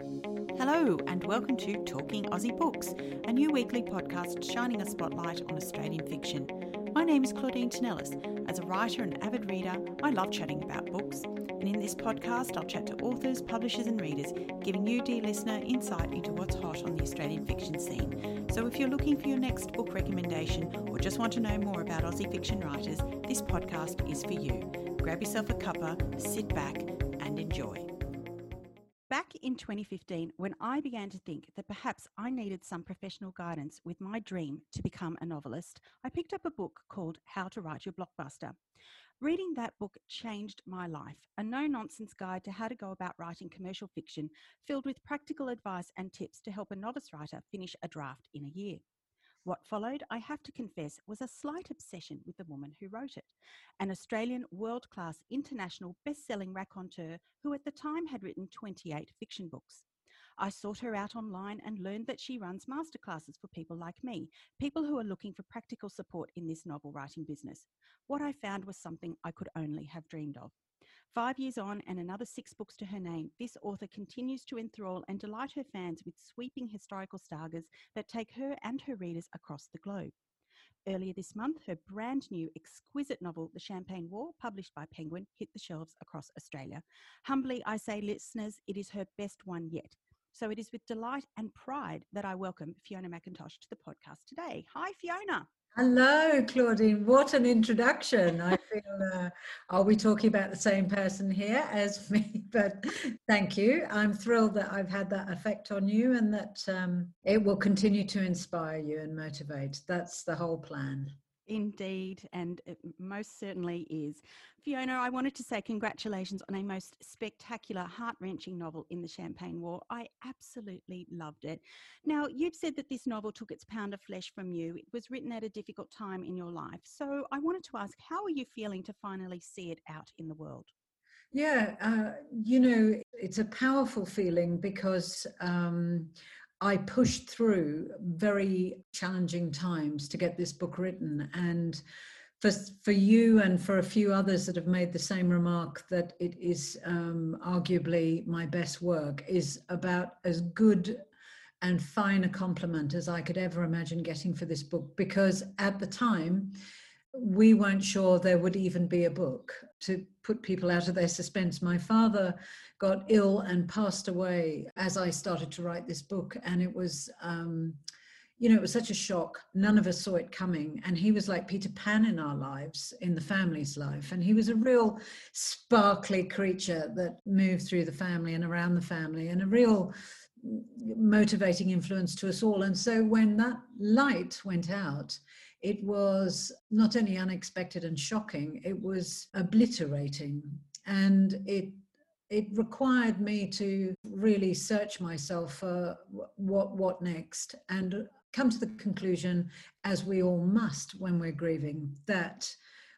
Hello, and welcome to Talking Aussie Books, a new weekly podcast shining a spotlight on Australian fiction. My name is Claudine Tinellis. As a writer and avid reader, I love chatting about books. And in this podcast, I'll chat to authors, publishers, and readers, giving you, dear listener, insight into what's hot on the Australian fiction scene. So if you're looking for your next book recommendation or just want to know more about Aussie fiction writers, this podcast is for you. Grab yourself a cuppa, sit back, and enjoy. Back in 2015, when I began to think that perhaps I needed some professional guidance with my dream to become a novelist, I picked up a book called How to Write Your Blockbuster. Reading that book changed my life, a no nonsense guide to how to go about writing commercial fiction filled with practical advice and tips to help a novice writer finish a draft in a year. What followed, I have to confess, was a slight obsession with the woman who wrote it, an Australian world class international best selling raconteur who at the time had written 28 fiction books. I sought her out online and learned that she runs masterclasses for people like me, people who are looking for practical support in this novel writing business. What I found was something I could only have dreamed of. Five years on and another six books to her name, this author continues to enthrall and delight her fans with sweeping historical sagas that take her and her readers across the globe. Earlier this month, her brand new exquisite novel, The Champagne War, published by Penguin, hit the shelves across Australia. Humbly, I say, listeners, it is her best one yet. So it is with delight and pride that I welcome Fiona McIntosh to the podcast today. Hi, Fiona. Hello, Claudine. What an introduction. I feel, uh, are we talking about the same person here as me? But thank you. I'm thrilled that I've had that effect on you and that um, it will continue to inspire you and motivate. That's the whole plan. Indeed, and it most certainly is. Fiona, I wanted to say congratulations on a most spectacular, heart wrenching novel in the Champagne War. I absolutely loved it. Now, you've said that this novel took its pound of flesh from you. It was written at a difficult time in your life. So I wanted to ask, how are you feeling to finally see it out in the world? Yeah, uh, you know, it's a powerful feeling because um, I pushed through very challenging times to get this book written. And for, for you and for a few others that have made the same remark that it is um, arguably my best work is about as good and fine a compliment as I could ever imagine getting for this book because at the time we weren't sure there would even be a book to put people out of their suspense. My father got ill and passed away as I started to write this book. And it was, um, you know, it was such a shock. None of us saw it coming. And he was like Peter Pan in our lives, in the family's life. And he was a real sparkly creature that moved through the family and around the family and a real motivating influence to us all. And so when that light went out, it was not only unexpected and shocking, it was obliterating. And it it required me to really search myself for what what next and come to the conclusion as we all must when we're grieving that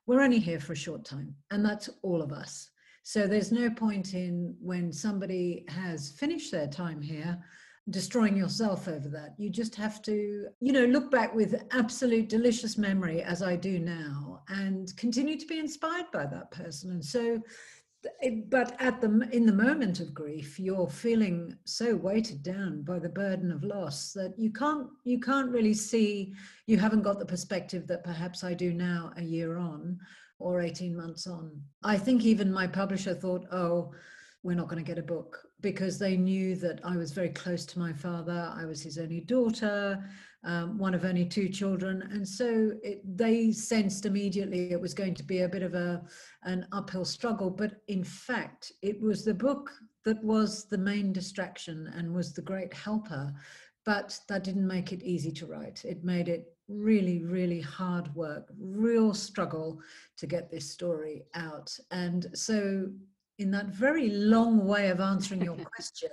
we're only here for a short time and that's all of us so there's no point in when somebody has finished their time here destroying yourself over that. You just have to you know look back with absolute delicious memory as i do now and continue to be inspired by that person. And so but at the in the moment of grief you're feeling so weighted down by the burden of loss that you can't you can't really see you haven't got the perspective that perhaps i do now a year on or 18 months on i think even my publisher thought oh we're not going to get a book because they knew that I was very close to my father. I was his only daughter, um, one of only two children, and so it, they sensed immediately it was going to be a bit of a an uphill struggle. But in fact, it was the book that was the main distraction and was the great helper. But that didn't make it easy to write. It made it really, really hard work, real struggle to get this story out. And so in that very long way of answering your question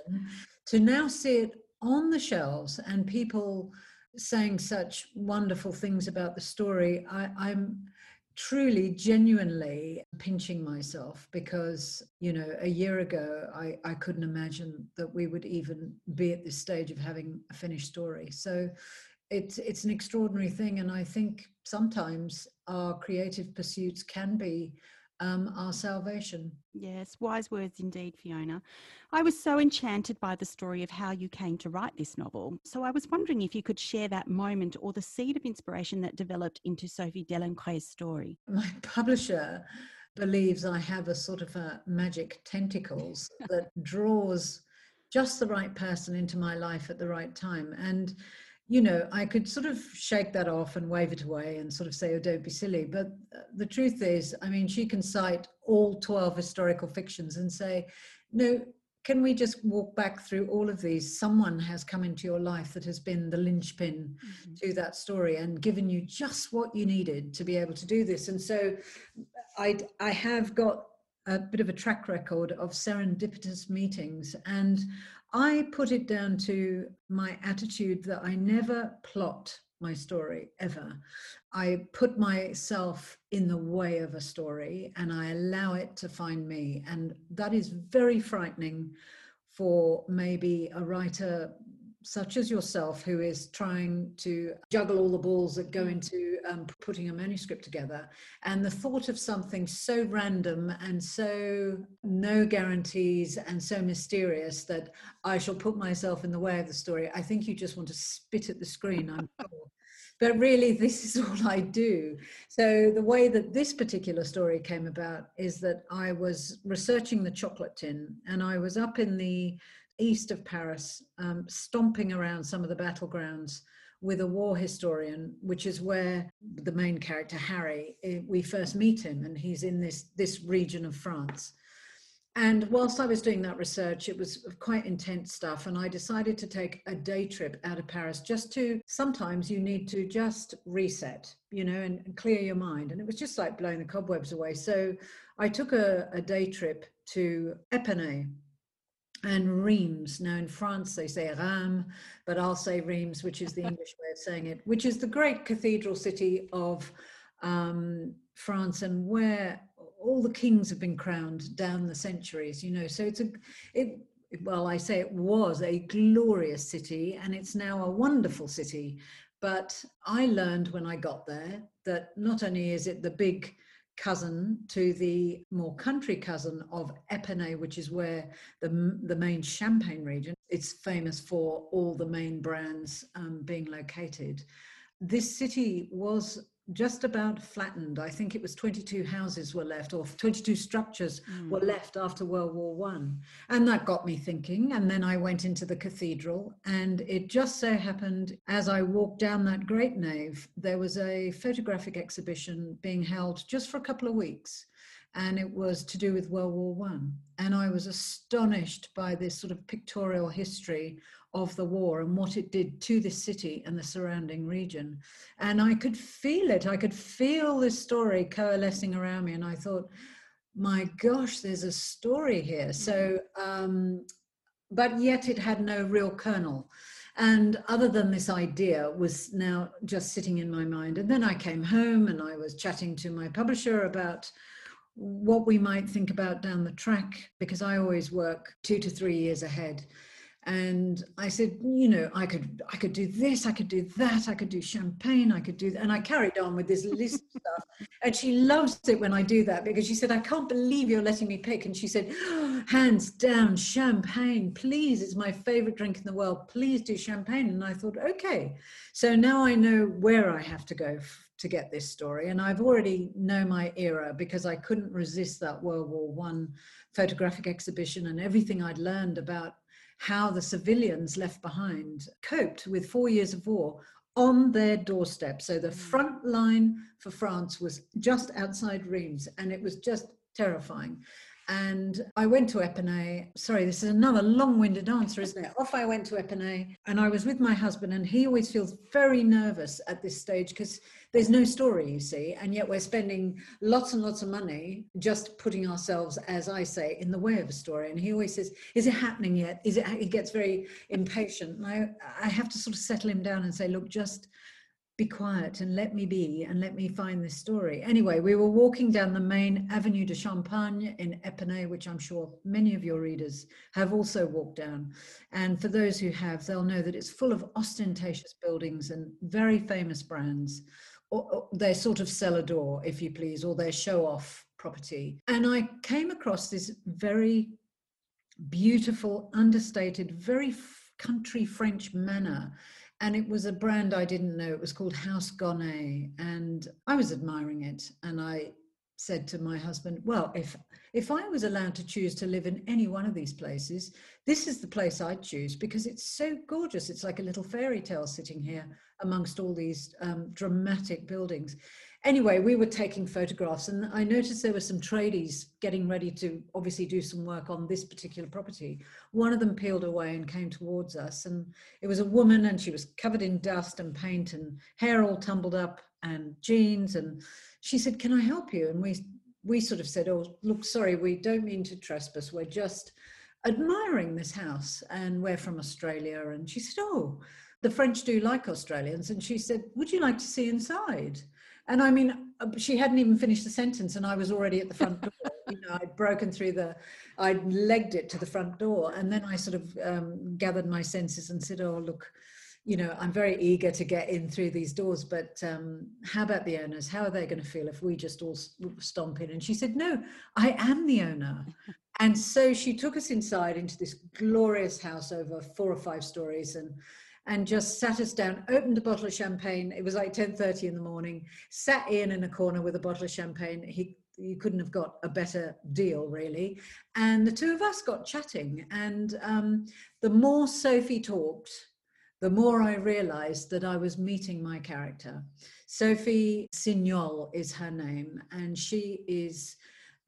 to now see it on the shelves and people saying such wonderful things about the story I, i'm truly genuinely pinching myself because you know a year ago I, I couldn't imagine that we would even be at this stage of having a finished story so it's it's an extraordinary thing and i think sometimes our creative pursuits can be um, our salvation. Yes, wise words indeed, Fiona. I was so enchanted by the story of how you came to write this novel. So I was wondering if you could share that moment or the seed of inspiration that developed into Sophie Delancre's story. My publisher believes I have a sort of a magic tentacles that draws just the right person into my life at the right time. And you know, I could sort of shake that off and wave it away and sort of say, oh, don't be silly. But uh, the truth is, I mean, she can cite all 12 historical fictions and say, no, can we just walk back through all of these? Someone has come into your life that has been the linchpin mm-hmm. to that story and given you just what you needed to be able to do this. And so I, I have got a bit of a track record of serendipitous meetings. And I put it down to my attitude that I never plot my story ever. I put myself in the way of a story and I allow it to find me. And that is very frightening for maybe a writer such as yourself, who is trying to juggle all the balls that go mm. into um, putting a manuscript together, and the thought of something so random and so no guarantees and so mysterious that I shall put myself in the way of the story, I think you just want to spit at the screen, I'm sure. But really, this is all I do. So, the way that this particular story came about is that I was researching the chocolate tin and I was up in the east of Paris, um, stomping around some of the battlegrounds with a war historian, which is where the main character Harry we first meet him, and he's in this this region of France. And whilst I was doing that research, it was quite intense stuff. And I decided to take a day trip out of Paris just to sometimes you need to just reset, you know, and, and clear your mind. And it was just like blowing the cobwebs away. So I took a, a day trip to Epernay, and Reims. Now in France they say Reims, but I'll say Reims, which is the English way of saying it, which is the great cathedral city of um, France and where all the kings have been crowned down the centuries. You know, so it's a it. Well, I say it was a glorious city, and it's now a wonderful city. But I learned when I got there that not only is it the big cousin to the more country cousin of Epernay, which is where the, the main Champagne region, it's famous for all the main brands um, being located. This city was just about flattened. I think it was 22 houses were left, or 22 structures mm. were left after World War One, and that got me thinking. And then I went into the cathedral, and it just so happened as I walked down that great nave, there was a photographic exhibition being held just for a couple of weeks, and it was to do with World War One. And I was astonished by this sort of pictorial history of the war and what it did to the city and the surrounding region. And I could feel it. I could feel this story coalescing around me. And I thought, my gosh, there's a story here. So, um, but yet it had no real kernel. And other than this idea was now just sitting in my mind. And then I came home and I was chatting to my publisher about what we might think about down the track because I always work two to three years ahead and I said, you know, I could I could do this, I could do that, I could do champagne, I could do that. And I carried on with this list of stuff. And she loves it when I do that because she said, I can't believe you're letting me pick. And she said, oh, hands down, champagne, please. It's my favorite drink in the world. Please do champagne. And I thought, okay. So now I know where I have to go to get this story. And I've already know my era because I couldn't resist that World War One photographic exhibition and everything I'd learned about how the civilians left behind coped with four years of war on their doorstep. So the mm. front line for France was just outside Reims, and it was just terrifying. And I went to Epernay. Sorry, this is another long winded answer, isn't it? Off I went to Epernay, and I was with my husband, and he always feels very nervous at this stage because there's no story, you see, and yet we're spending lots and lots of money just putting ourselves, as I say, in the way of a story. And he always says, Is it happening yet? Is it? He gets very impatient. And I, I have to sort of settle him down and say, Look, just be quiet and let me be and let me find this story. Anyway, we were walking down the main Avenue de Champagne in Epernay, which I'm sure many of your readers have also walked down. And for those who have, they'll know that it's full of ostentatious buildings and very famous brands. Or, or they're sort of cellar door, if you please, or they're show off property. And I came across this very beautiful, understated, very country French manor. And it was a brand I didn't know. It was called House Gonnet. And I was admiring it. And I said to my husband, Well, if if I was allowed to choose to live in any one of these places, this is the place I'd choose because it's so gorgeous. It's like a little fairy tale sitting here amongst all these um, dramatic buildings anyway, we were taking photographs, and I noticed there were some tradies getting ready to obviously do some work on this particular property. One of them peeled away and came towards us, and it was a woman, and she was covered in dust and paint, and hair all tumbled up, and jeans. And she said, "Can I help you?" And we we sort of said, "Oh, look, sorry, we don't mean to trespass. We're just." admiring this house and we're from Australia. And she said, Oh, the French do like Australians. And she said, Would you like to see inside? And I mean, uh, she hadn't even finished the sentence, and I was already at the front door. you know, I'd broken through the, I'd legged it to the front door, and then I sort of um, gathered my senses and said, "Oh, look, you know, I'm very eager to get in through these doors, but um, how about the owners? How are they going to feel if we just all stomp in?" And she said, "No, I am the owner." And so she took us inside into this glorious house over four or five stories, and and just sat us down, opened a bottle of champagne. It was like 10:30 in the morning, sat Ian in a corner with a bottle of champagne. He you couldn't have got a better deal really and the two of us got chatting and um, the more sophie talked the more i realized that i was meeting my character sophie signolle is her name and she is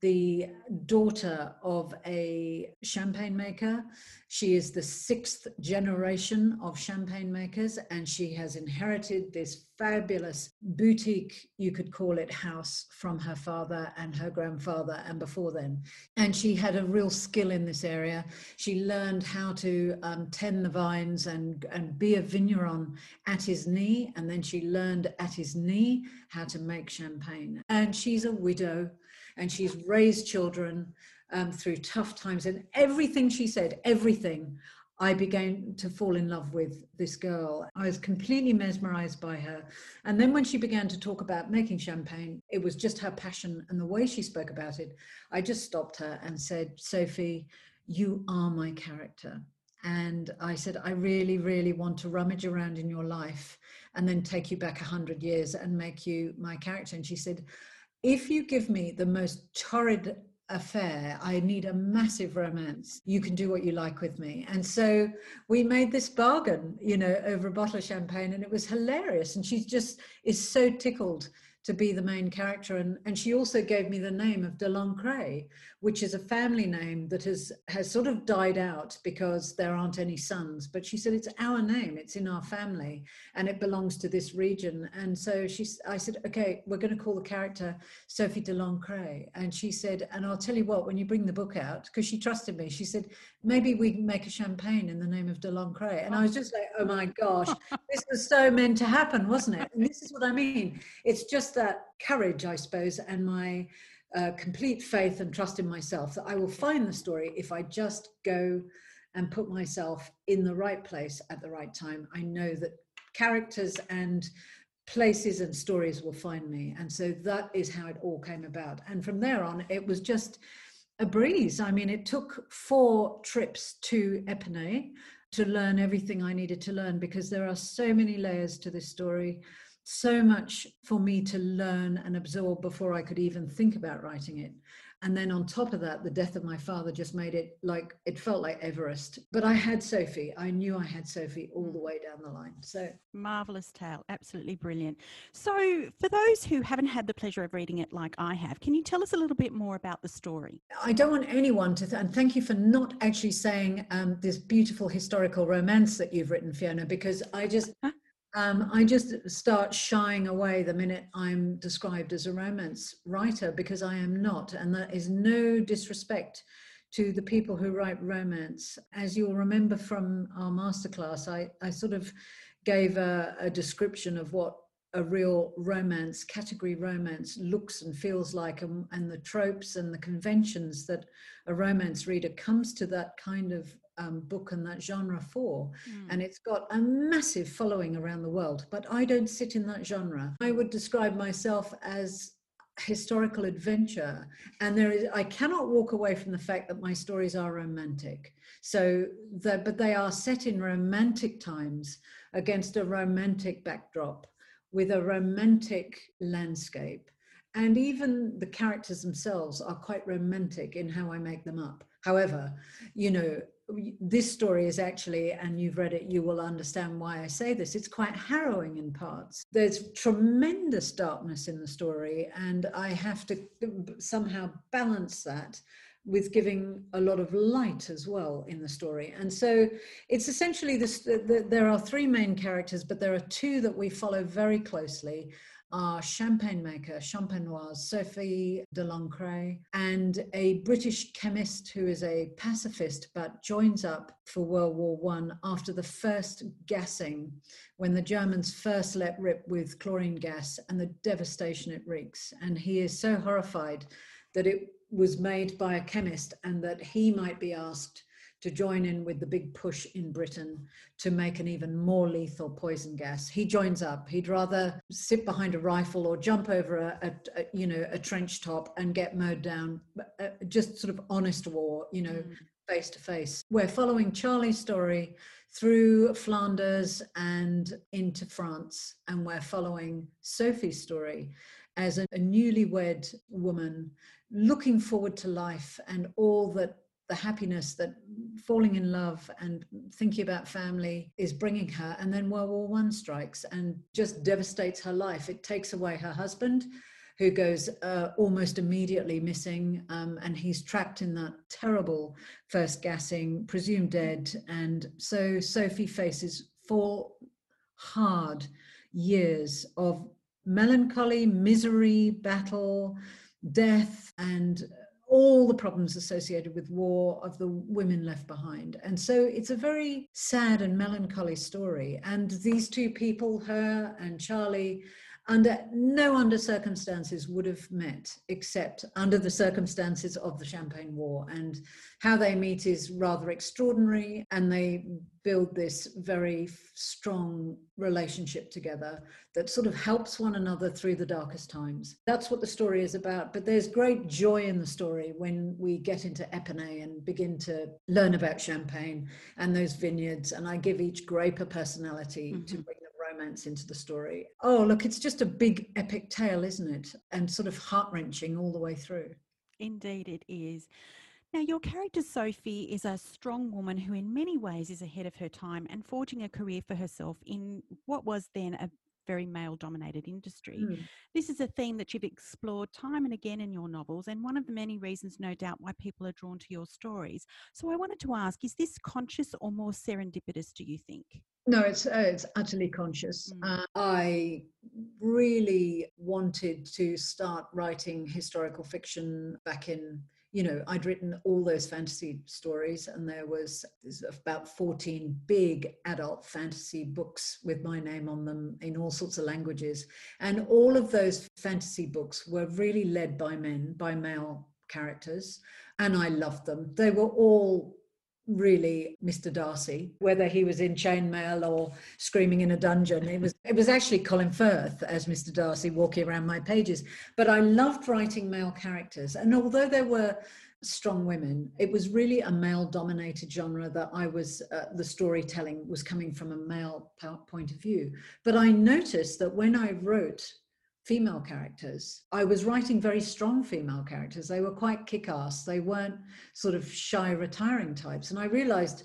the daughter of a champagne maker. She is the sixth generation of champagne makers, and she has inherited this fabulous boutique, you could call it, house from her father and her grandfather, and before then. And she had a real skill in this area. She learned how to um, tend the vines and, and be a vigneron at his knee, and then she learned at his knee how to make champagne. And she's a widow and she's raised children um, through tough times. And everything she said, everything, I began to fall in love with this girl. I was completely mesmerized by her. And then when she began to talk about making champagne, it was just her passion and the way she spoke about it. I just stopped her and said, Sophie, you are my character. And I said, I really, really want to rummage around in your life and then take you back a hundred years and make you my character. And she said, if you give me the most torrid affair. I need a massive romance. You can do what you like with me. And so we made this bargain, you know, over a bottle of champagne, and it was hilarious. And she just is so tickled to be the main character. And, and she also gave me the name of de Lancret, which is a family name that has, has sort of died out because there aren't any sons. But she said, it's our name, it's in our family, and it belongs to this region. And so she, I said, okay, we're going to call the character Sophie de Lancret. And she said, and I'll tell you what, when you bring the book out, because she trusted me, she said, maybe we can make a champagne in the name of de Lancret. And I was just like, oh my gosh, this was so meant to happen, wasn't it? And this is what I mean. It's just that courage, I suppose, and my uh, complete faith and trust in myself that I will find the story if I just go and put myself in the right place at the right time. I know that characters and places and stories will find me. And so that is how it all came about. And from there on, it was just a breeze. I mean, it took four trips to Epernay to learn everything I needed to learn because there are so many layers to this story so much for me to learn and absorb before I could even think about writing it. And then on top of that, the death of my father just made it like it felt like Everest. But I had Sophie. I knew I had Sophie all the way down the line. So marvelous tale, absolutely brilliant. So, for those who haven't had the pleasure of reading it like I have, can you tell us a little bit more about the story? I don't want anyone to, th- and thank you for not actually saying um, this beautiful historical romance that you've written, Fiona, because I just. Um, I just start shying away the minute I'm described as a romance writer because I am not, and that is no disrespect to the people who write romance. As you'll remember from our masterclass, I, I sort of gave a, a description of what a real romance, category romance, looks and feels like, and, and, the tropes and the conventions that a romance reader comes to that kind of um, book and that genre for. Mm. And it's got a massive following around the world. But I don't sit in that genre. I would describe myself as historical adventure and there is i cannot walk away from the fact that my stories are romantic so that but they are set in romantic times against a romantic backdrop with a romantic landscape and even the characters themselves are quite romantic in how i make them up however you know this story is actually, and you've read it, you will understand why I say this. It's quite harrowing in parts. There's tremendous darkness in the story, and I have to somehow balance that with giving a lot of light as well in the story. And so it's essentially this the, the, there are three main characters, but there are two that we follow very closely are champagne maker, champenoise Sophie Delancre and a British chemist who is a pacifist but joins up for World War One after the first gassing, when the Germans first let rip with chlorine gas and the devastation it wreaks. And he is so horrified that it was made by a chemist and that he might be asked to join in with the big push in Britain to make an even more lethal poison gas. He joins up. He'd rather sit behind a rifle or jump over a, a, a you know a trench top and get mowed down. Uh, just sort of honest war, you know, face to face. We're following Charlie's story through Flanders and into France, and we're following Sophie's story as a, a newlywed woman looking forward to life and all that the happiness that falling in love and thinking about family is bringing her and then world war one strikes and just devastates her life. It takes away her husband who goes uh, almost immediately missing um, and he's trapped in that terrible first gassing presumed dead and so sophie faces four hard years of melancholy misery battle death and all the problems associated with war of the women left behind. And so it's a very sad and melancholy story. And these two people, her and Charlie, under no under circumstances would have met except under the circumstances of the champagne war and how they meet is rather extraordinary and they build this very strong relationship together that sort of helps one another through the darkest times that's what the story is about but there's great joy in the story when we get into epernay and begin to learn about champagne and those vineyards and i give each grape a personality mm-hmm. to bring romance into the story. Oh, look, it's just a big epic tale, isn't it? And sort of heart wrenching all the way through. Indeed, it is. Now, your character Sophie is a strong woman who, in many ways, is ahead of her time and forging a career for herself in what was then a very male dominated industry. Mm. This is a theme that you've explored time and again in your novels, and one of the many reasons, no doubt, why people are drawn to your stories. So, I wanted to ask is this conscious or more serendipitous, do you think? No, it's uh, it's utterly conscious. Mm. Uh, I really wanted to start writing historical fiction back in you know, I'd written all those fantasy stories, and there was about 14 big adult fantasy books with my name on them in all sorts of languages. And all of those fantasy books were really led by men, by male characters, and I loved them. They were all really Mr. Darcy, whether he was in chainmail or screaming in a dungeon. It was it was actually Colin Firth as Mr. Darcy walking around my pages. But I loved writing male characters, and although there were strong women, it was really a male-dominated genre that I was uh, the storytelling was coming from a male point of view. But I noticed that when I wrote female characters. I was writing very strong female characters. They were quite kick ass. They weren't sort of shy, retiring types. And I realized,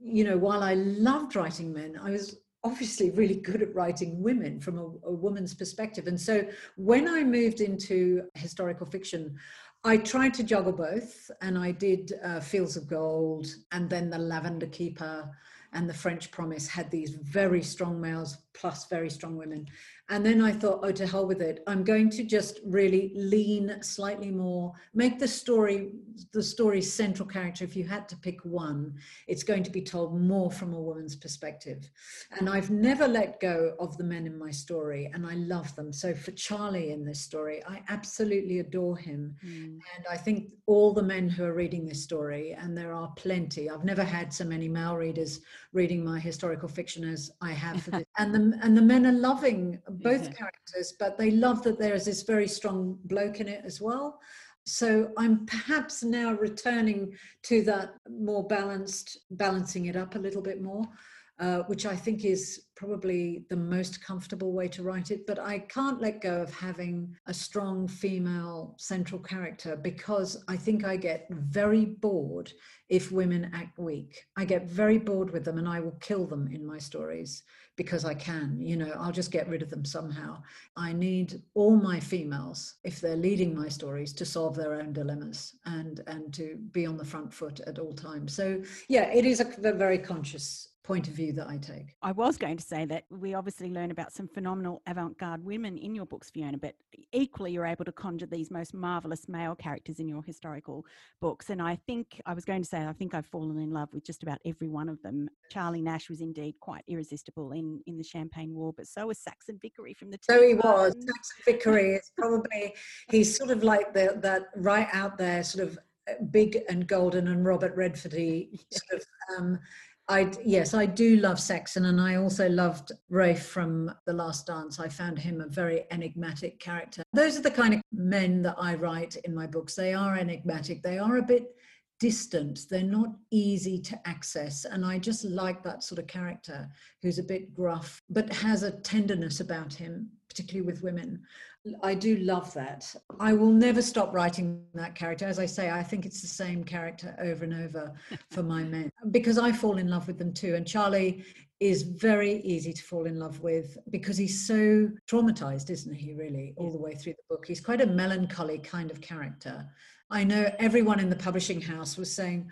you know, while I loved writing men, I was obviously really good at writing women from a, a woman's perspective. And so when I moved into historical fiction, I tried to juggle both, and I did uh, Fields of Gold and then The Lavender Keeper and The French Promise had these very strong males plus very strong women. And then I thought, oh, to hell with it. I'm going to just really lean slightly more, make the story, the story's central character. If you had to pick one, it's going to be told more from a woman's perspective. And I've never let go of the men in my story, and I love them. So for Charlie in this story, I absolutely adore him. Mm. And I think all the men who are reading this story, and there are plenty, I've never had so many male readers reading my historical fiction as I have for this. and the and the men are loving both yeah. characters, but they love that there is this very strong bloke in it as well. So I'm perhaps now returning to that more balanced, balancing it up a little bit more. Uh, which I think is probably the most comfortable way to write it. But I can't let go of having a strong female central character because I think I get very bored if women act weak. I get very bored with them and I will kill them in my stories because I can. You know, I'll just get rid of them somehow. I need all my females, if they're leading my stories, to solve their own dilemmas and and to be on the front foot at all times. So yeah, it is a very conscious point of view that I take. I was going to say that we obviously learn about some phenomenal avant garde women in your books, Fiona, but equally you're able to conjure these most marvelous male characters in your historical books. And I think I was going to say, I think I've fallen in love with just about every one of them. Charlie Nash was indeed quite irresistible in, in the Champagne War, but so was Saxon Vickery from the. So he was. Saxon Vickery is probably, he's sort of like the, that right out there, sort of uh, big and golden and Robert Redfordy sort of um, I yes, I do love Saxon, and I also loved Rafe from The Last Dance. I found him a very enigmatic character. Those are the kind of men that I write in my books. They are enigmatic. They are a bit distant. They're not easy to access, and I just like that sort of character who's a bit gruff but has a tenderness about him, particularly with women. I do love that. I will never stop writing that character. As I say, I think it's the same character over and over for my men because I fall in love with them too. And Charlie is very easy to fall in love with because he's so traumatized, isn't he, really, all the way through the book? He's quite a melancholy kind of character. I know everyone in the publishing house was saying,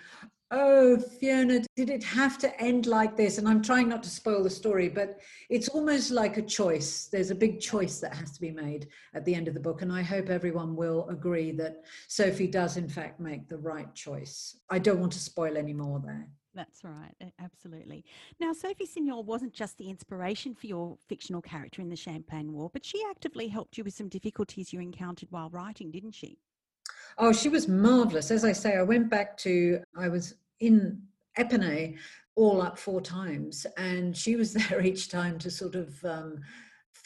oh, Fiona, did it have to end like this? And I'm trying not to spoil the story, but it's almost like a choice. There's a big choice that has to be made at the end of the book. And I hope everyone will agree that Sophie does, in fact, make the right choice. I don't want to spoil any more there. That's right, absolutely. Now, Sophie Signolle wasn't just the inspiration for your fictional character in the Champagne War, but she actively helped you with some difficulties you encountered while writing, didn't she? Oh, she was marvelous. As I say, I went back to, I was in Epernay all up four times, and she was there each time to sort of um,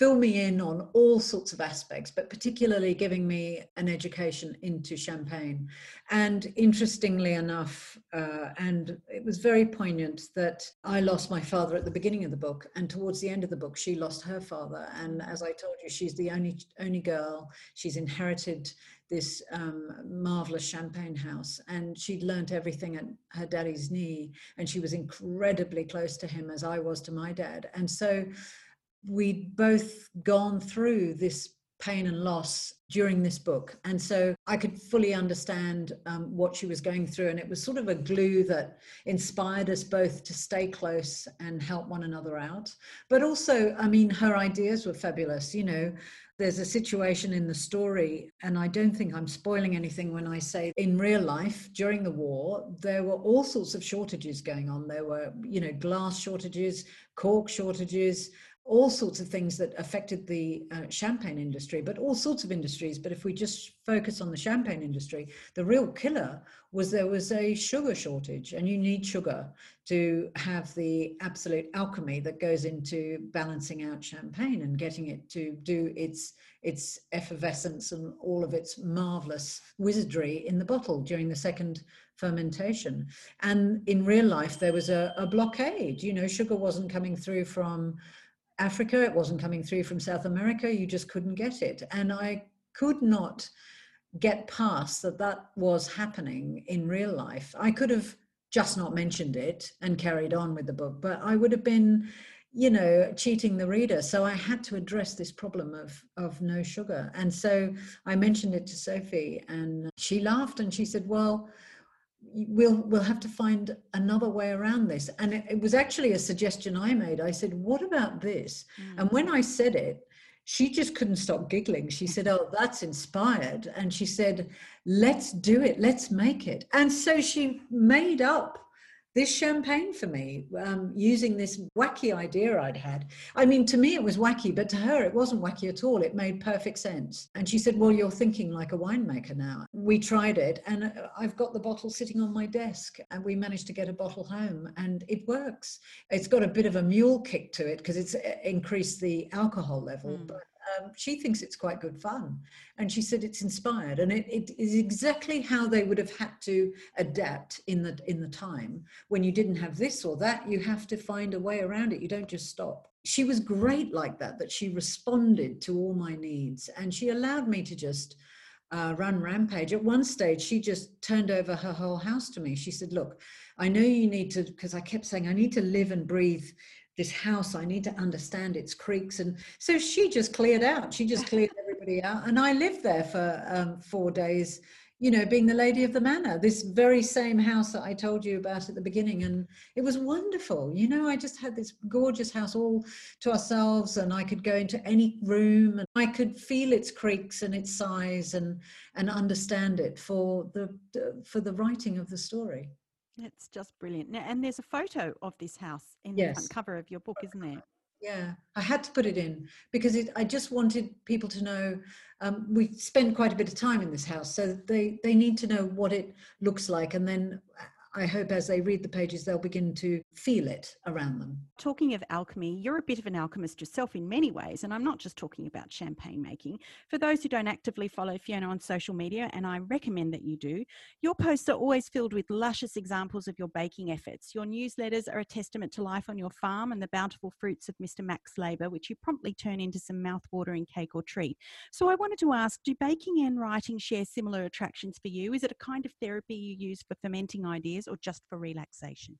fill me in on all sorts of aspects, but particularly giving me an education into Champagne. And interestingly enough, uh, and it was very poignant that I lost my father at the beginning of the book, and towards the end of the book, she lost her father. And as I told you, she's the only only girl. She's inherited this um, marvelous champagne house and she'd learnt everything at her daddy's knee and she was incredibly close to him as i was to my dad and so we'd both gone through this pain and loss during this book. And so I could fully understand um, what she was going through. And it was sort of a glue that inspired us both to stay close and help one another out. But also, I mean, her ideas were fabulous. You know, there's a situation in the story, and I don't think I'm spoiling anything when I say in real life during the war, there were all sorts of shortages going on. There were, you know, glass shortages, cork shortages, all sorts of things that affected the uh, champagne industry, but all sorts of industries. But if we just focus on the champagne industry, the real killer was there was a sugar shortage, and you need sugar to have the absolute alchemy that goes into balancing out champagne and getting it to do its its effervescence and all of its marvelous wizardry in the bottle during the second fermentation. And in real life, there was a, a blockade. You know, sugar wasn't coming through from Africa, it wasn't coming through from South America, you just couldn't get it. And I could not get past that that was happening in real life. I could have just not mentioned it and carried on with the book, but I would have been, you know, cheating the reader. So I had to address this problem of of no sugar. And so I mentioned it to Sophie and she laughed and she said, "Well, we'll we'll have to find another way around this. And it, it was actually a suggestion i made. I said what about this? Mm. and when i said it she just couldn't stop giggling. She said oh that's inspired. And she said let's do it. Let's make it. And so she made up this champagne for me um, using this wacky idea I'd had. I mean, to me, it was wacky, but to her, it wasn't wacky at all. It made perfect sense. And she said, Well, you're thinking like a winemaker now. We tried it, and uh, I've got the bottle sitting on my desk, and we managed to get a bottle home, and it works. It's got a bit of a mule kick to it because it's uh, increased the alcohol level, mm. but um, she thinks it's quite good fun. And she said it's inspired, and it, it is exactly how they would have had to adapt in the in the time when you didn't have this or that. You have to find a way around it. You don't just stop. She was great like that. That she responded to all my needs, and she allowed me to just. Uh, run rampage. At one stage, she just turned over her whole house to me. She said, Look, I know you need to, because I kept saying, I need to live and breathe this house i need to understand its creaks and so she just cleared out. She just cleared everybody out and i lived there for um, four days you know being the lady of the manor this very same house that i told you about at the beginning and it was wonderful. You know i just had this gorgeous house all to ourselves and i could go into any room and i could feel its creaks and its size and and understand it for the for the writing of the story it's just brilliant. Now, and there's a photo of this house in yes. the front cover of your book, isn't there? Yeah, I had to put it in because it, I just wanted people to know um, we spend quite a bit of time in this house, so they they need to know what it looks like, and then I hope as they read the pages, they'll begin to feel it around them. Talking of alchemy, you're a bit of an alchemist yourself in many ways, and I'm not just talking about champagne making. For those who don't actively follow Fiona on social media, and I recommend that you do, your posts are always filled with luscious examples of your baking efforts. Your newsletters are a testament to life on your farm and the bountiful fruits of Mr. Mac's labour, which you promptly turn into some mouth-watering cake or treat. So I wanted to ask, do baking and writing share similar attractions for you? Is it a kind of therapy you use for fermenting ideas? or just for relaxation?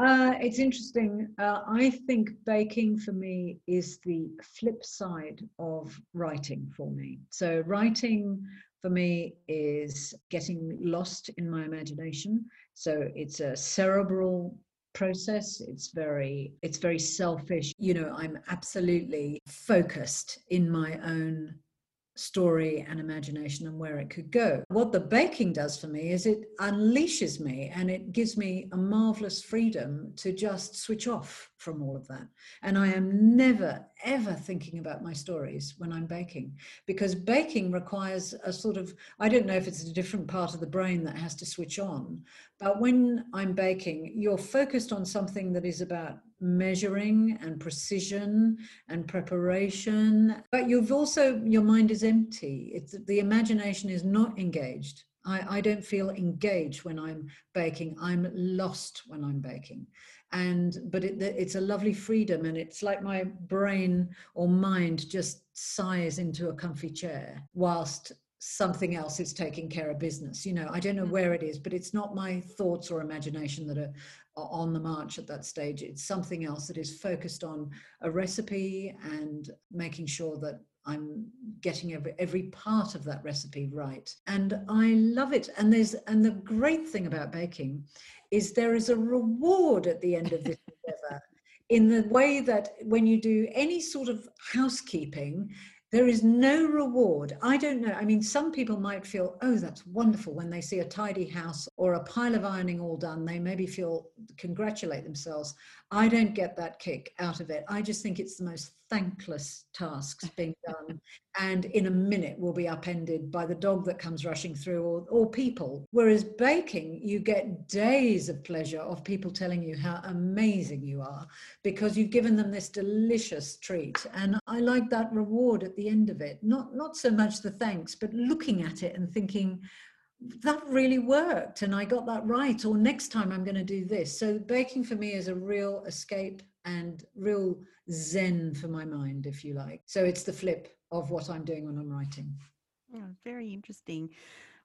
Uh, it's interesting. Uh, I think baking for me is the flip side of writing for me. So, writing for me is getting lost in my imagination. So, it's a cerebral process it's very it's very selfish you know i'm absolutely focused in my own story and imagination and where it could go. What the baking does for me is it unleashes me and it gives me a marvelous freedom to just switch off from all of that. And I am never, ever thinking about my stories when I'm baking because baking requires a sort of, I don't know if it's a different part of the brain that has to switch on, but when I'm baking, you're focused on something that is about measuring and precision and preparation. But you've also your mind is empty. It's the imagination is not engaged. I, I don't feel engaged when i'm baking. I'm lost when i'm baking. And but it, it's a lovely freedom and it's like my brain or mind just sighs into a comfy chair whilst something else is taking care of business. You know i don't know mm. where it is but it's not my thoughts or imagination that are on the march at that stage. It's something else that is focused on a recipe and making sure that I'm getting every every part of that recipe right. And I love it. And there's and the great thing about baking is there is a reward at the end of this endeavor in the way that when you do any sort of housekeeping there is no reward. I don't know. I mean, some people might feel, oh, that's wonderful when they see a tidy house or a pile of ironing all done. They maybe feel, congratulate themselves. I don't get that kick out of it. I just think it's the most thankless tasks being done and in a minute will be upended by the dog that comes rushing through or, or people. Whereas baking, you get days of pleasure of people telling you how amazing you are because you've given them this delicious treat. And I like that reward at the end of it. Not not so much the thanks, but looking at it and thinking, that really worked and I got that right, or next time I'm going to do this. So, baking for me is a real escape and real zen for my mind, if you like. So, it's the flip of what I'm doing when I'm writing. Oh, very interesting.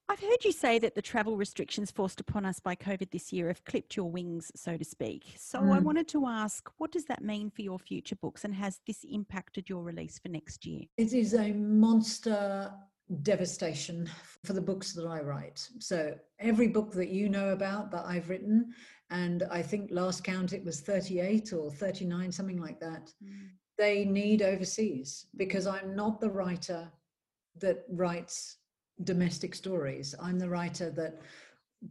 I've heard you say that the travel restrictions forced upon us by COVID this year have clipped your wings, so to speak. So mm. I wanted to ask, what does that mean for your future books and has this impacted your release for next year? It is a monster devastation for the books that I write. So every book that you know about that I've written, and I think last count it was 38 or 39, something like that, mm. they need overseas because I'm not the writer that writes domestic stories. I'm the writer that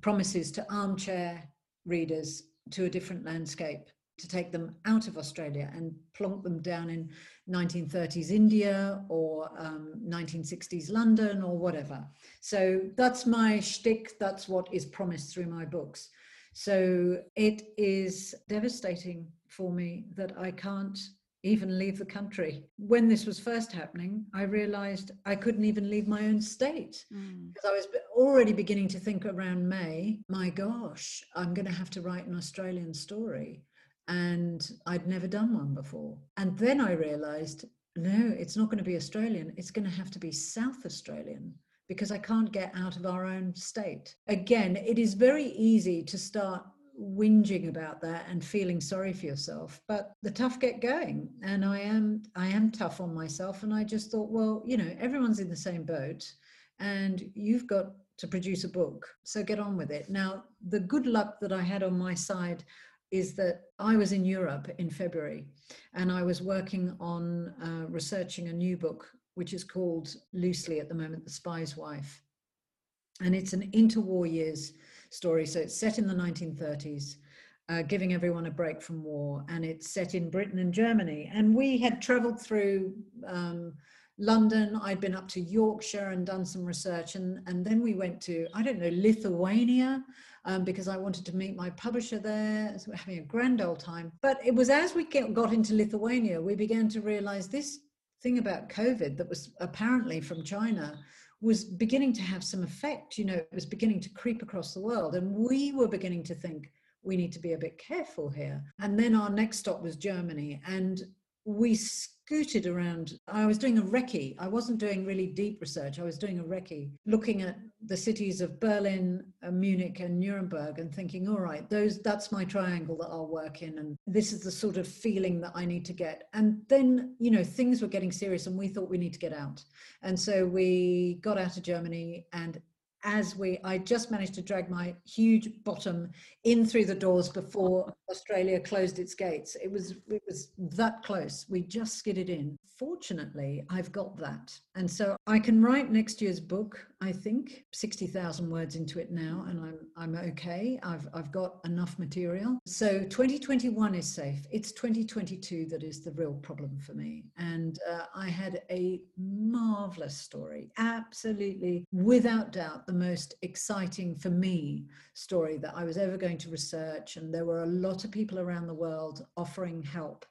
promises to armchair readers to a different landscape to take them out of Australia and plonk them down in 1930s India or um, 1960s London or whatever. So that's my shtick. That's what is promised through my books. So it is devastating for me that I can't even leave the country. When this was first happening, I realized I couldn't even leave my own state mm. because I was already beginning to think around May, my gosh, I'm going to have to write an Australian story. And I'd never done one before. And then I realized no, it's not going to be Australian. It's going to have to be South Australian because I can't get out of our own state. Again, it is very easy to start whinging about that and feeling sorry for yourself but the tough get going and i am i am tough on myself and i just thought well you know everyone's in the same boat and you've got to produce a book so get on with it now the good luck that i had on my side is that i was in europe in february and i was working on uh, researching a new book which is called loosely at the moment the spy's wife and it's an interwar years story. So it's set in the 1930s, uh, giving everyone a break from war, and it's set in Britain and Germany. And we had traveled through um, London. I'd been up to Yorkshire and done some research, and and then we went to I don't know Lithuania. Um, because I wanted to meet my publisher there. So we're having a grand old time. But it was as we get, got into Lithuania, we began to realize this thing about COVID that was apparently from China was beginning to have some effect. You know, it was beginning to creep across the world. And we were beginning to think we need to be a bit careful here. And then our next stop was Germany. And we scooted around. I was doing a recce. I wasn't doing really deep research. I was doing a recce, looking at the cities of Berlin, uh, Munich, and Nuremberg, and thinking, all right, those that's my triangle that I'll work in, and this is the sort of feeling that I need to get. And then, you know, things were getting serious, and we thought we need to get out. And so we got out of Germany and as we i just managed to drag my huge bottom in through the doors before australia closed its gates. It was it was that close. We just skidded in. Fortunately i've got that. And so i can write next year's book i think 60000 words into it now and i'm i'm okay i've i've got enough material so 2021 is safe it's 2022 that is the real problem for me and uh, i had a marvelous story absolutely without doubt the most exciting for me story that I was ever going to research. And there were a lot of people around the world offering help.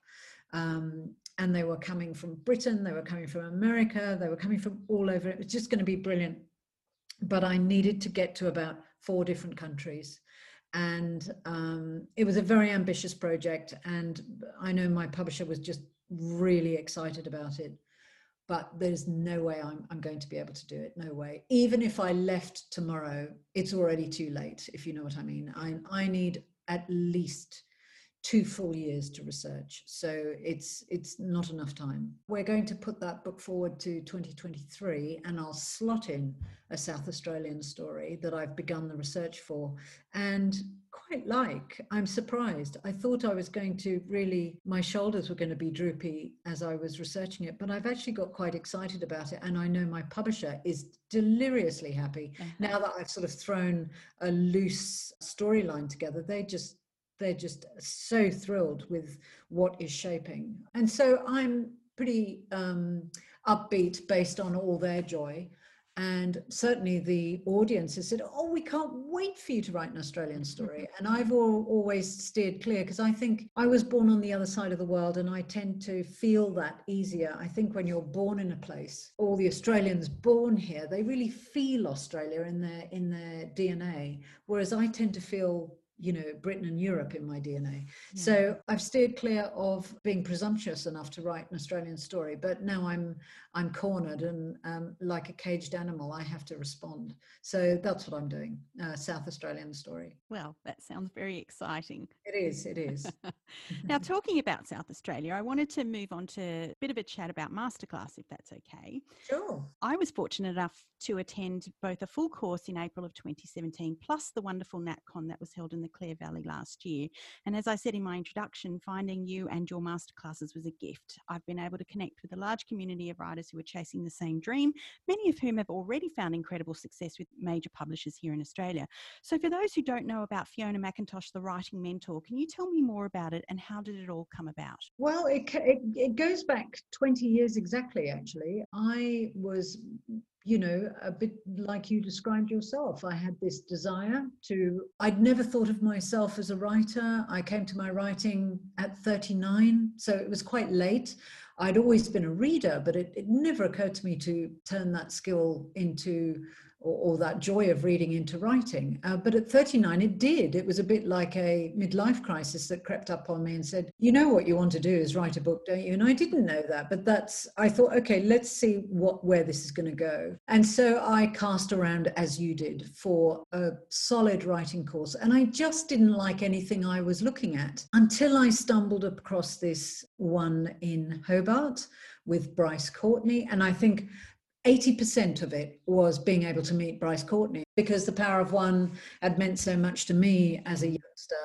Um, and they were coming from Britain, they were coming from America, they were coming from all over. It was just going to be brilliant. But I needed to get to about four different countries. And um, it was a very ambitious project. And I know my publisher was just really excited about it but there's no way I'm, I'm going to be able to do it. No way. Even if I left tomorrow, it's already too late, if you know what I mean. I, I need at least two full years to research. So it's it's not enough time. We're going to put that book forward to 2023 and i'll slot in a south australian story that i've begun the research for. And quite like i'm surprised. I thought i was going to really my shoulders were going to be droopy as i was researching it but i've actually got quite excited about it and i know my publisher is deliriously happy. Uh-huh. now that i've sort of thrown a loose storyline together they just they're just so thrilled with what is shaping. And so I'm pretty um, upbeat based on all their joy. And certainly the audience has said, Oh, we can't wait for you to write an Australian story. And I've all, always steered clear because I think I was born on the other side of the world and I tend to feel that easier. I think when you're born in a place, all the Australians born here, they really feel Australia in their in their DNA. Whereas I tend to feel you know britain and europe in my dna yeah. so i've steered clear of being presumptuous enough to write an australian story but now i'm i'm cornered and um, like a caged animal i have to respond. So that's what i'm doing. Uh, south australian story. Well that sounds very exciting. It is it is. Now talking about south australia i wanted to move on to a bit of a chat about masterclass if that's okay. Sure. I was fortunate enough to attend both a full course in april of 2017 plus the wonderful natcon that was held in the Clare Valley last year. And as I said in my introduction, finding you and your masterclasses was a gift. I've been able to connect with a large community of writers who are chasing the same dream, many of whom have already found incredible success with major publishers here in Australia. So, for those who don't know about Fiona McIntosh, the writing mentor, can you tell me more about it and how did it all come about? Well, it, it, it goes back 20 years exactly, actually. I was you know, a bit like you described yourself. I had this desire to, I'd never thought of myself as a writer. I came to my writing at 39, so it was quite late. I'd always been a reader, but it, it never occurred to me to turn that skill into or, or, that joy of reading into writing. Uh, but at 39, it did. It was a bit like a midlife crisis that crept up on me and said, You know what you want to do is write a book, don't you? And I didn't know that. But that's, I thought, okay, let's see what where this is going to go. And so I cast around as you did for a solid writing course. And I just didn't like anything I was looking at until I stumbled across this one in Hobart with Bryce Courtenay. And I think 80% of it was being able to meet Bryce Courtenay because the power of one had meant so much to me as a youngster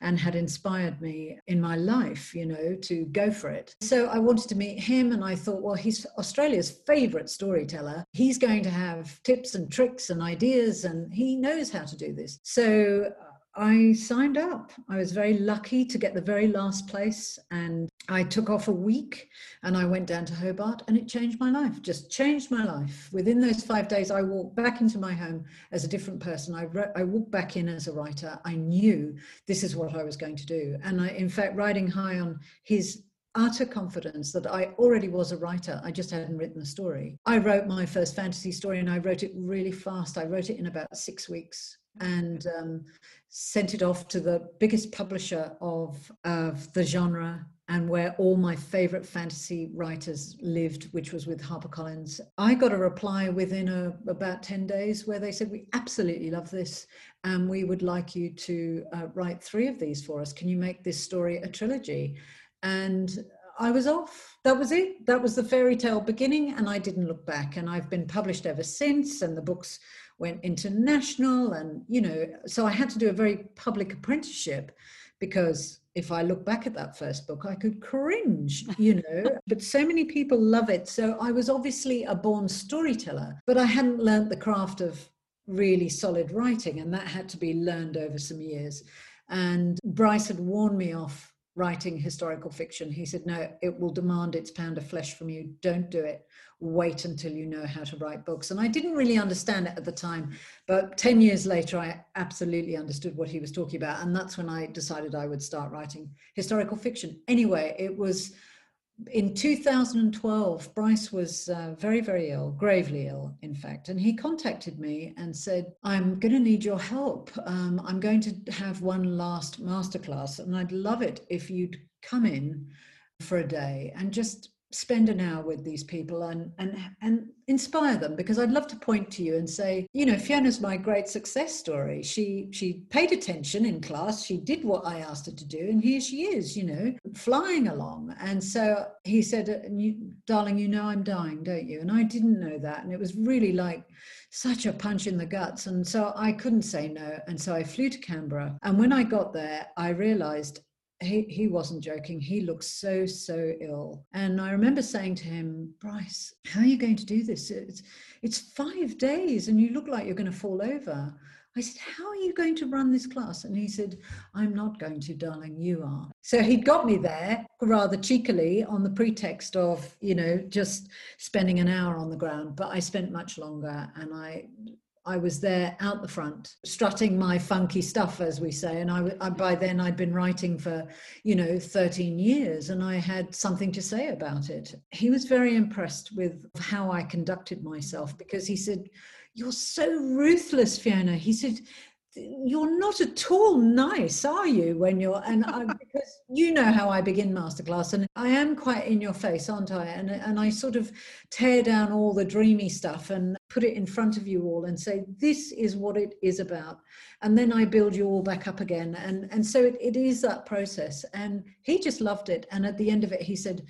and had inspired me in my life, you know, to go for it. So I wanted to meet him and I thought, well, he's Australia's favorite storyteller. He's going to have tips and tricks and ideas and he knows how to do this. So I signed up. I was very lucky to get the very last place. And I took off a week and I went down to Hobart and it changed my life, just changed my life. Within those five days, I walked back into my home as a different person. I, re- I walked back in as a writer. I knew this is what I was going to do. And I, in fact, riding high on his utter confidence that I already was a writer. I just hadn't written the story. I wrote my first fantasy story and I wrote it really fast. I wrote it in about six weeks and um, sent it off to the biggest publisher of, of the genre and where all my favorite fantasy writers lived, which was with HarperCollins. I got a reply within a, about 10 days where they said, We absolutely love this, and we would like you to uh, write three of these for us. Can you make this story a trilogy? And I was off. That was it. That was the fairy tale beginning, and I didn't look back. And I've been published ever since, and the books went international and you know so i had to do a very public apprenticeship because if i look back at that first book i could cringe you know but so many people love it. So i was obviously a born storyteller but i hadn't learnt the craft of really solid writing and that had to be learned over some years. And bryce had warned me off writing historical fiction. He said, No, it will demand its pound of flesh from you. Don't do it. Wait until you know how to write books. And I didn't really understand it at the time, but 10 years later, I absolutely understood what he was talking about. And that's when I decided I would start writing historical fiction. Anyway, it was in 2012, Bryce was uh, very, very ill, gravely ill, in fact. And he contacted me and said, I'm going to need your help. Um, I'm going to have one last masterclass, and I'd love it if you'd come in for a day and just spend an hour with these people and and and inspire them because I'd love to point to you and say, you know, Fiona's my great success story. She she paid attention in class, she did what I asked her to do, and here she is, you know, flying along. And so he said, uh, darling, you know I'm dying, don't you? And I didn't know that, and it was really like such a punch in the guts. And so I couldn't say no, and so I flew to Canberra. And when I got there, I realized he, he wasn't joking. He looked so, so ill. And I remember saying to him, Bryce, how are you going to do this? It's, it's five days and you look like you're going to fall over. I said, How are you going to run this class? And he said, I'm not going to, darling, you are. So he'd got me there rather cheekily on the pretext of, you know, just spending an hour on the ground. But I spent much longer and I I was there out the front, strutting my funky stuff, as we say. And I, I, by then I'd been writing for, you know, 13 years and I had something to say about it. He was very impressed with how I conducted myself because he said, You're so ruthless, Fiona. He said, you're not at all nice, are you? When you're and I, because you know how I begin masterclass, and I am quite in your face, aren't I? And and I sort of tear down all the dreamy stuff and put it in front of you all and say this is what it is about, and then I build you all back up again, and and so it, it is that process. And he just loved it, and at the end of it, he said.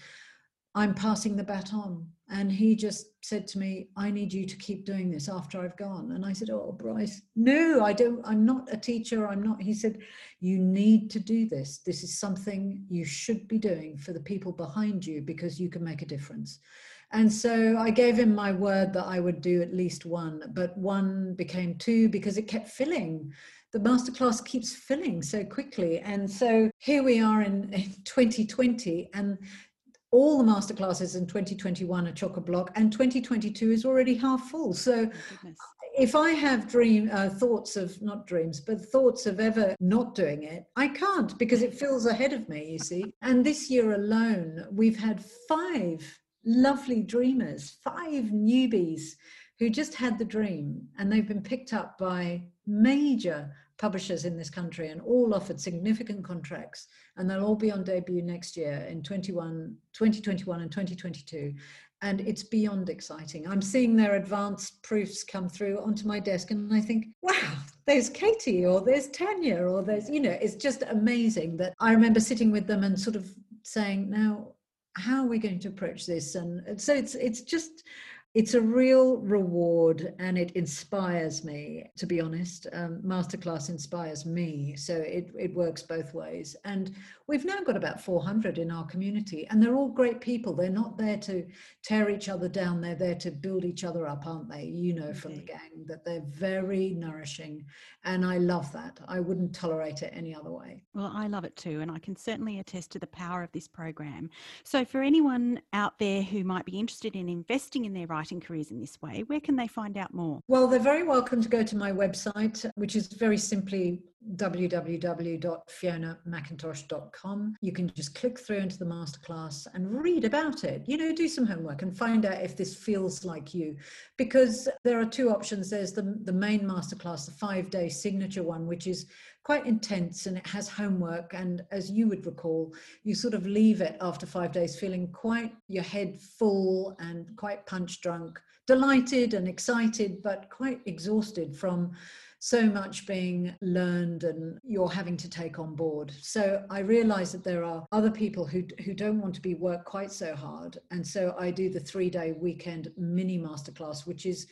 I'm passing the baton. And he just said to me, I need you to keep doing this after I've gone. And I said, Oh, Bryce, no, I don't, I'm not a teacher. I'm not. He said, You need to do this. This is something you should be doing for the people behind you because you can make a difference. And so I gave him my word that I would do at least one, but one became two because it kept filling the masterclass keeps filling so quickly. And so here we are in, in 2020, and all the masterclasses in 2021 are chock a block, and 2022 is already half full. So oh, if I have dream uh, thoughts of not dreams, but thoughts of ever not doing it, I can't because it fills ahead of me, you see. And this year alone, we've had five lovely dreamers, five newbies who just had the dream and they've been picked up by major publishers in this country and all offered significant contracts and they'll all be on debut next year in 21 2021 and 2022 and it's beyond exciting. I'm seeing their advanced proofs come through onto my desk and i think wow there's katie or there's tanya or there's you know it's just amazing that i remember sitting with them and sort of saying now how are we going to approach this? And so it's it's just it's a real reward and it inspires me to be honest. Um, masterclass inspires me so it, it works both ways. And we've now got about 400 in our community and they're all great people. They're not there to tear each other down. They're there to build each other up aren't they? You know from the gang that they're very nourishing and i love that. I wouldn't tolerate it any other way. Well i love it too and i can certainly attest to the power of this program. So for anyone out there who might be interested in investing in their writing writing careers in this way, where can they find out more? Well, they're very welcome to go to my website, which is very simply www.fionamcintosh.com. You can just click through into the masterclass and read about it. You know, do some homework and find out if this feels like you. Because there are two options. There's the, the main masterclass, the five day signature one, which is quite intense and it has homework. And as you would recall, you sort of leave it after five days feeling quite your head full and quite punch drunk, delighted and excited, but quite exhausted from so much being learned and you're having to take on board. So I realize that there are other people who, who don't want to be worked quite so hard. And so I do the three day weekend mini masterclass, which is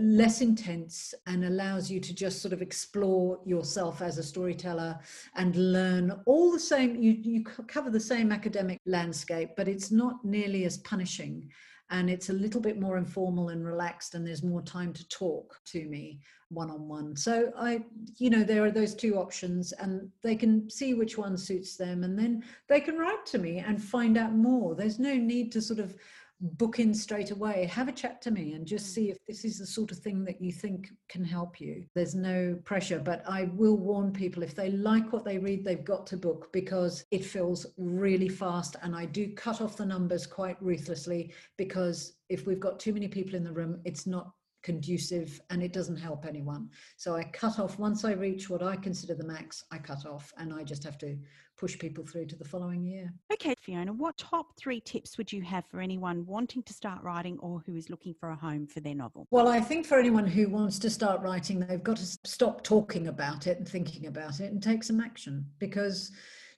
less intense and allows you to just sort of explore yourself as a storyteller and learn all the same you, you cover the same academic landscape but it's not nearly as punishing and it's a little bit more informal and relaxed and there's more time to talk to me one on one so i you know there are those two options and they can see which one suits them and then they can write to me and find out more. There's no need to sort of book in straight away have a chat to me and just mm. see if this is the sort of thing that you think can help you there's no pressure but i will warn people if they like what they read they've got to book because it fills really fast and i do cut off the numbers quite ruthlessly because if we've got too many people in the room it's not conducive and it doesn't help anyone. So I cut off once I reach what I consider the max, I cut off and I just have to push people through to the following year. Okay, Fiona, what top three tips would you have for anyone wanting to start writing or who is looking for a home for their novel? Well, I think for anyone who wants to start writing, they've got to stop talking about it and thinking about it and take some action because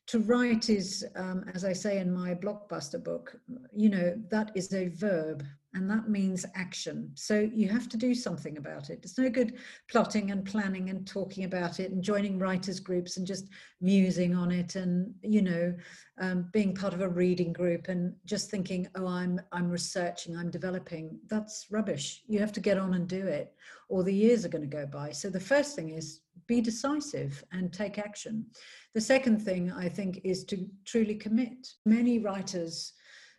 to write is, um, as I say in my blockbuster book, you know, that is a verb and that means action. So you have to do something about it. It's no good plotting and planning and talking about it and joining writers groups and just musing on it and you know um, being part of a reading group and just thinking, oh, I'm I'm researching, I'm developing. That's rubbish. You have to get on and do it, or the years are going to go by. So the first thing is be decisive and take action. The second thing I think is to truly commit. Many writers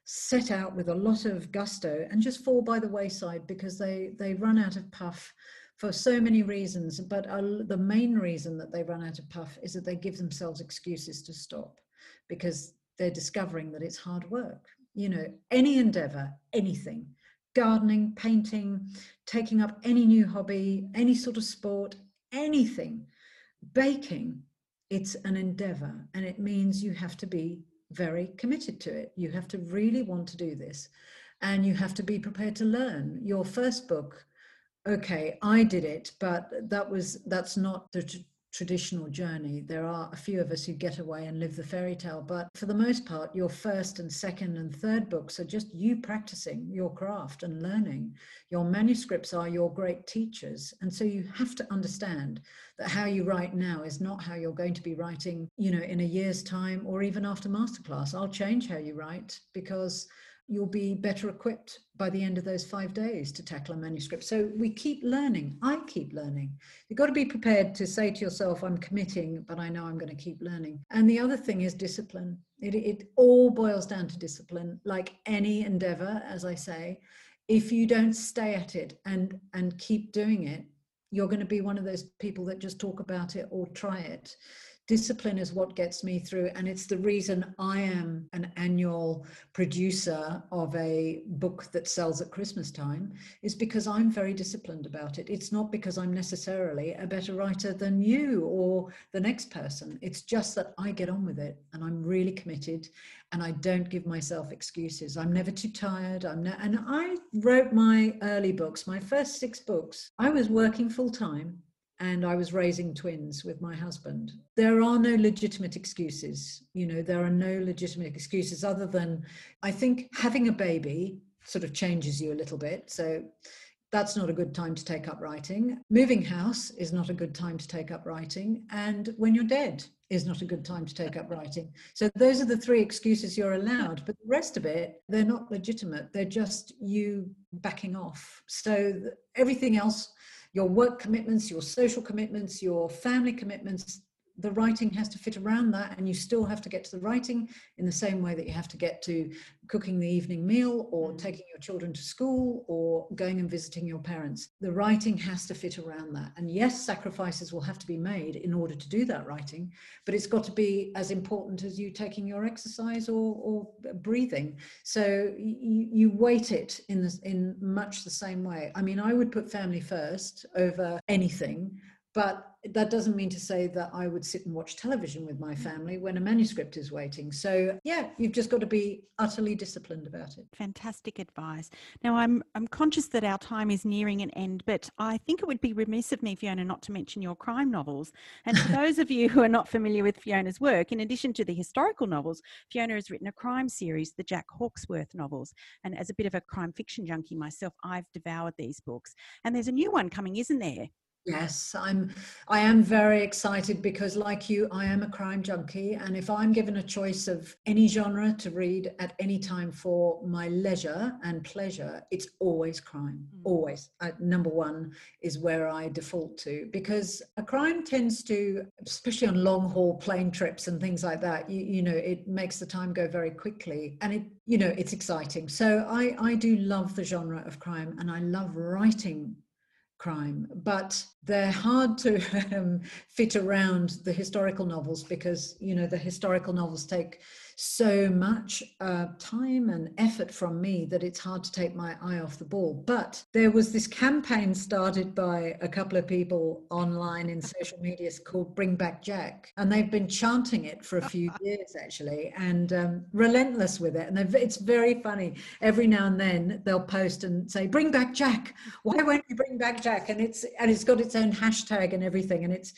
set out with a lot of gusto and just fall by the wayside because they they run out of puff for so many reasons. But uh, the main reason that they run out of puff is that they give themselves excuses to stop because they're discovering that it's hard work. You know any endeavor anything gardening painting taking up any new hobby any sort of sport anything baking it's an endeavor and it means you have to be very committed to it. You have to really want to do this and you have to be prepared to learn. Your first book, okay, I did it, but that was that's not the traditional journey. There are a few of us who get away and live the fairy tale, but for the most part, your first and second and third books are just you practicing your craft and learning. Your manuscripts are your great teachers. And so you have to understand that how you write now is not how you're going to be writing, you know, in a year's time or even after masterclass. I'll change how you write because you'll be better equipped by the end of those five days to tackle a manuscript. So we keep learning. I keep learning. You've got to be prepared to say to yourself, I'm committing, but I know I'm going to keep learning. And the other thing is discipline. It, it all boils down to discipline, like any endeavor, as I say. If you don't stay at it and, and keep doing it, you're going to be one of those people that just talk about it or try it discipline is what gets me through and it's the reason i am an annual producer of a book that sells at christmas time is because i'm very disciplined about it. It's not because i'm necessarily a better writer than you or the next person. It's just that i get on with it and i'm really committed and i don't give myself excuses. I'm never too tired. I'm ne- and i wrote my early books my first six books. I was working full time and I was raising twins with my husband. There are no legitimate excuses. You know, there are no legitimate excuses other than I think having a baby sort of changes you a little bit. So that's not a good time to take up writing. Moving house is not a good time to take up writing. And when you're dead is not a good time to take up writing. So those are the three excuses you're allowed. But the rest of it, they're not legitimate. They're just you backing off. So everything else your work commitments, your social commitments, your family commitments, the writing has to fit around that and you still have to get to the writing in the same way that you have to get to cooking the evening meal or mm. taking your children to school or going and visiting your parents. The writing has to fit around that. And yes sacrifices will have to be made in order to do that writing but it's got to be as important as you taking your exercise or, or breathing. So you, you weight it in this in much the same way. I mean i would put family first over anything but that doesn't mean to say that I would sit and watch television with my mm. family when a manuscript is waiting. So yeah, you've just got to be utterly disciplined about it. Fantastic advice. Now I'm I'm conscious that our time is nearing an end, but I think it would be remiss of me, Fiona, not to mention your crime novels. And for those of you who are not familiar with Fiona's work, in addition to the historical novels, Fiona has written a crime series, the Jack Hawksworth novels. And as a bit of a crime fiction junkie myself, I've devoured these books. And there's a new one coming, isn't there? Yes, I'm I am very excited because like you I am a crime junkie and if I'm given a choice of any genre to read at any time for my leisure and pleasure it's always crime mm. always uh, number 1 is where I default to because a crime tends to especially on long haul plane trips and things like that you, you know it makes the time go very quickly and it you know it's exciting so I I do love the genre of crime and I love writing crime, but they're hard to um, fit around the historical novels because you know the historical novels take so much uh, time and effort from me that it's hard to take my eye off the ball. But there was this campaign started by a couple of people online in social media called Bring Back Jack. And they've been chanting it for a few years actually and um, relentless with it. And it's very funny. Every now and then they'll post and say, Bring back Jack. Why won't you bring back Jack? And it's and it's got its own hashtag and everything. And it's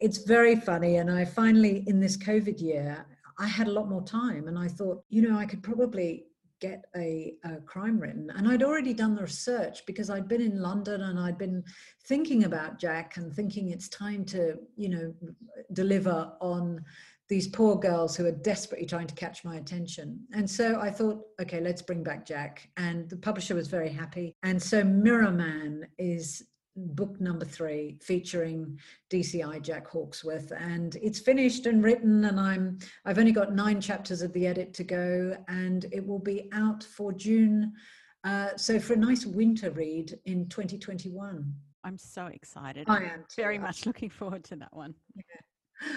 it's very funny. And I finally, in this COVID year, I had a lot more time and I thought, you know, I could probably get a, a, crime written. And I'd already done the research because I'd been in London and I'd been thinking about Jack and thinking it's time to, you know, deliver on these poor girls who are desperately trying to catch my attention. And so I thought, okay, let's bring back Jack. And the publisher was very happy. And so Mirror Man is book number three featuring DCI Jack Hawksworth. And it's finished and written and I'm I've only got nine chapters of the edit to go and it will be out for June. Uh, so for a nice winter read in 2021 I'm so excited. I am very much looking forward to that one. Yeah.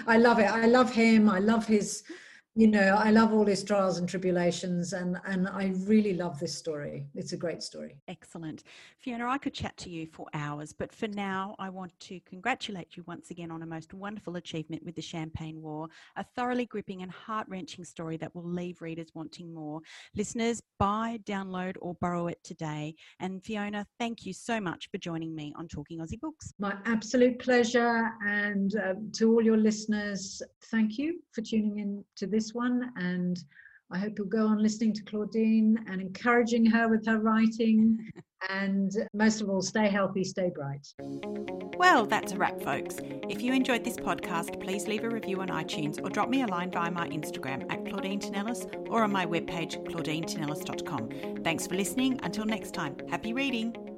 I love it. I love him. I love his you know, I love all his trials and tribulations, and and I really love this story. It's a great story. Excellent, Fiona. I could chat to you for hours, but for now, I want to congratulate you once again on a most wonderful achievement with the Champagne War, a thoroughly gripping and heart wrenching story that will leave readers wanting more. Listeners, buy, download, or borrow it today. And Fiona, thank you so much for joining me on Talking Aussie Books. My absolute pleasure, and uh, to all your listeners, thank you for tuning in to this this one. And I hope you'll go on listening to Claudine and encouraging her with her writing. and most of all, stay healthy, stay bright. Well, that's a wrap, folks. If you enjoyed this podcast, please leave a review on iTunes or drop me a line via my Instagram at Claudine Tinellis or on my webpage, claudinetinellis.com. Thanks for listening. Until next time, happy reading.